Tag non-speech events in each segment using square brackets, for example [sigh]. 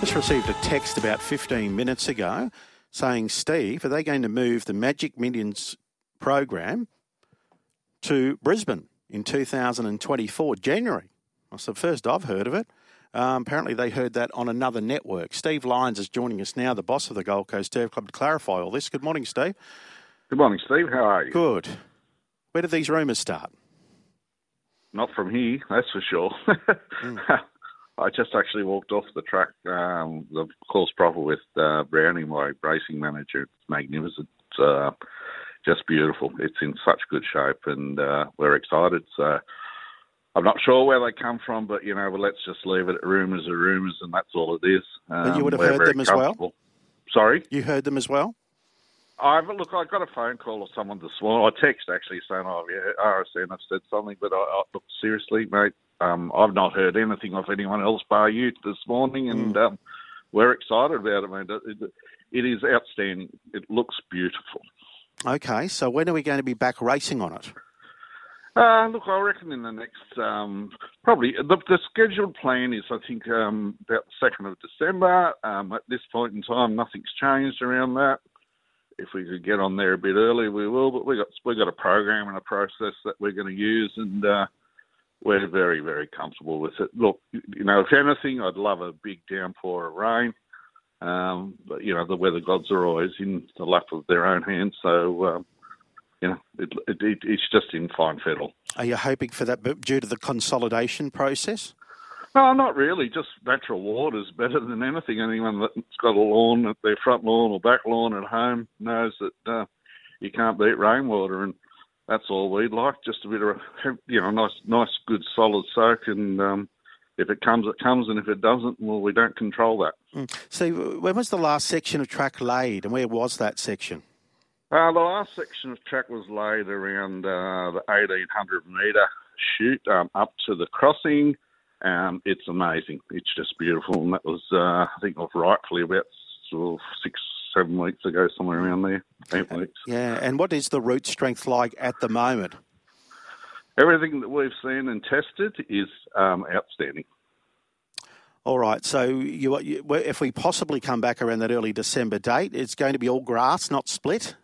Just received a text about 15 minutes ago saying, Steve, are they going to move the Magic Millions program to Brisbane in 2024, January? That's the first I've heard of it. Um, apparently, they heard that on another network. Steve Lines is joining us now, the boss of the Gold Coast Turf Club, to clarify all this. Good morning, Steve. Good morning, Steve. How are you? Good. Where did these rumours start? Not from here, that's for sure. mm. [laughs] I just actually walked off the track, um, the course proper with uh, Brownie, my racing manager. It's magnificent. It's uh, just beautiful. It's in such good shape, and uh, we're excited. So I'm not sure where they come from, but you know, well, let's just leave it at rumours are rumours, and that's all it is. Um, but you would have heard them as well. Sorry, you heard them as well. I look. I got a phone call of someone this morning. I text actually saying, "Oh, yeah, RSN have said something," but I, I look seriously, mate. Um, I've not heard anything of anyone else bar you this morning, and mm. um, we're excited about it, mate. It, it is outstanding. It looks beautiful. Okay, so when are we going to be back racing on it? Uh, look, I reckon in the next, um, probably, the, the, scheduled plan is, I think, um, about the 2nd of December. Um, at this point in time, nothing's changed around that. If we could get on there a bit early, we will, but we got we got a program and a process that we're going to use, and uh, we're very, very comfortable with it. Look, you know, if anything, I'd love a big downpour of rain. Um, but, you know, the weather gods are always in the lap of their own hands. So, um, you know, it, it, it, it's just in fine fettle. Are you hoping for that due to the consolidation process? No, not really. Just natural water is better than anything. Anyone that's got a lawn at their front lawn or back lawn at home knows that uh, you can't beat rainwater, and that's all we'd like. Just a bit of a, you know, nice, nice, good, solid soak, and um, if it comes, it comes, and if it doesn't, well, we don't control that. Mm. So, when was the last section of track laid, and where was that section? Uh, the last section of track was laid around uh, the 1800 metre chute um, up to the crossing. Um, it's amazing. It's just beautiful, and that was, uh, I think, rightfully about sort of six, seven weeks ago, somewhere around there, eight weeks. Yeah, and what is the root strength like at the moment? Everything that we've seen and tested is um, outstanding. All right. So, you, you, if we possibly come back around that early December date, it's going to be all grass, not split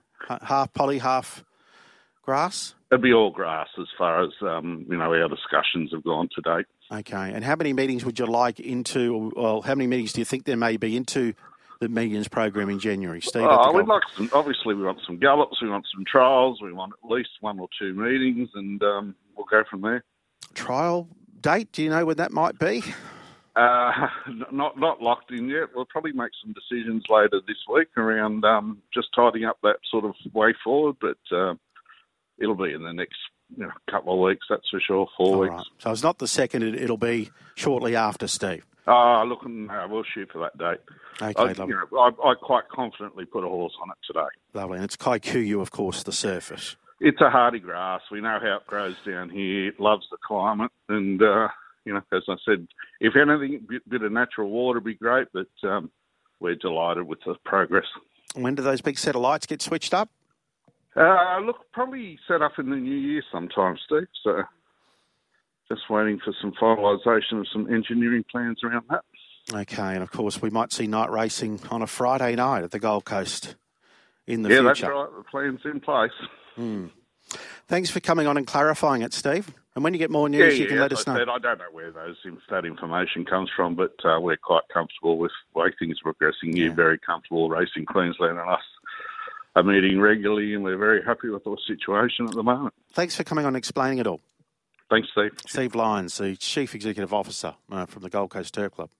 half poly, half grass? It'd be all grass as far as um, you know our discussions have gone to date. Okay, and how many meetings would you like into? Well, how many meetings do you think there may be into the Millions program in January, Steve? Oh, we'd like some. Obviously, we want some gallops, we want some trials, we want at least one or two meetings, and um, we'll go from there. Trial date? Do you know when that might be? Uh, [laughs] not not locked in yet. We'll probably make some decisions later this week around um, just tidying up that sort of way forward, but uh, it'll be in the next you know, couple of weeks, that's for sure. Four All weeks. Right. So it's not the second; it'll be shortly after, Steve. Oh, look, no, we'll shoot for that date. Okay, I, you know, I, I, quite confidently put a horse on it today. Lovely, and it's Kikuyu, of course, the surface. It's a hardy grass. We know how it grows down here. It loves the climate, and uh, you know, as I said, if anything, a bit of natural water would be great, but um, we're delighted with the progress. When do those big satellites get switched up? Uh, look, probably set up in the new year sometime, Steve. So just waiting for some finalisation of some engineering plans around that. Okay, and of course we might see night racing on a Friday night at the Gold Coast in the yeah, future. Yeah, that's right. The plan's in place. Hmm. Thanks for coming on and clarifying it, Steve. And when you get more news, yeah, you can yeah, let us know. Said, I don't know where those that information comes from, but uh, we're quite comfortable with the way things are progressing. You're very comfortable racing Queensland and us are meeting regularly, and we're very happy with the situation at the moment. Thanks for coming on and explaining it all. Thanks, Steve. Steve Lines, the Chief Executive Officer uh, from the Gold Coast Turf Club.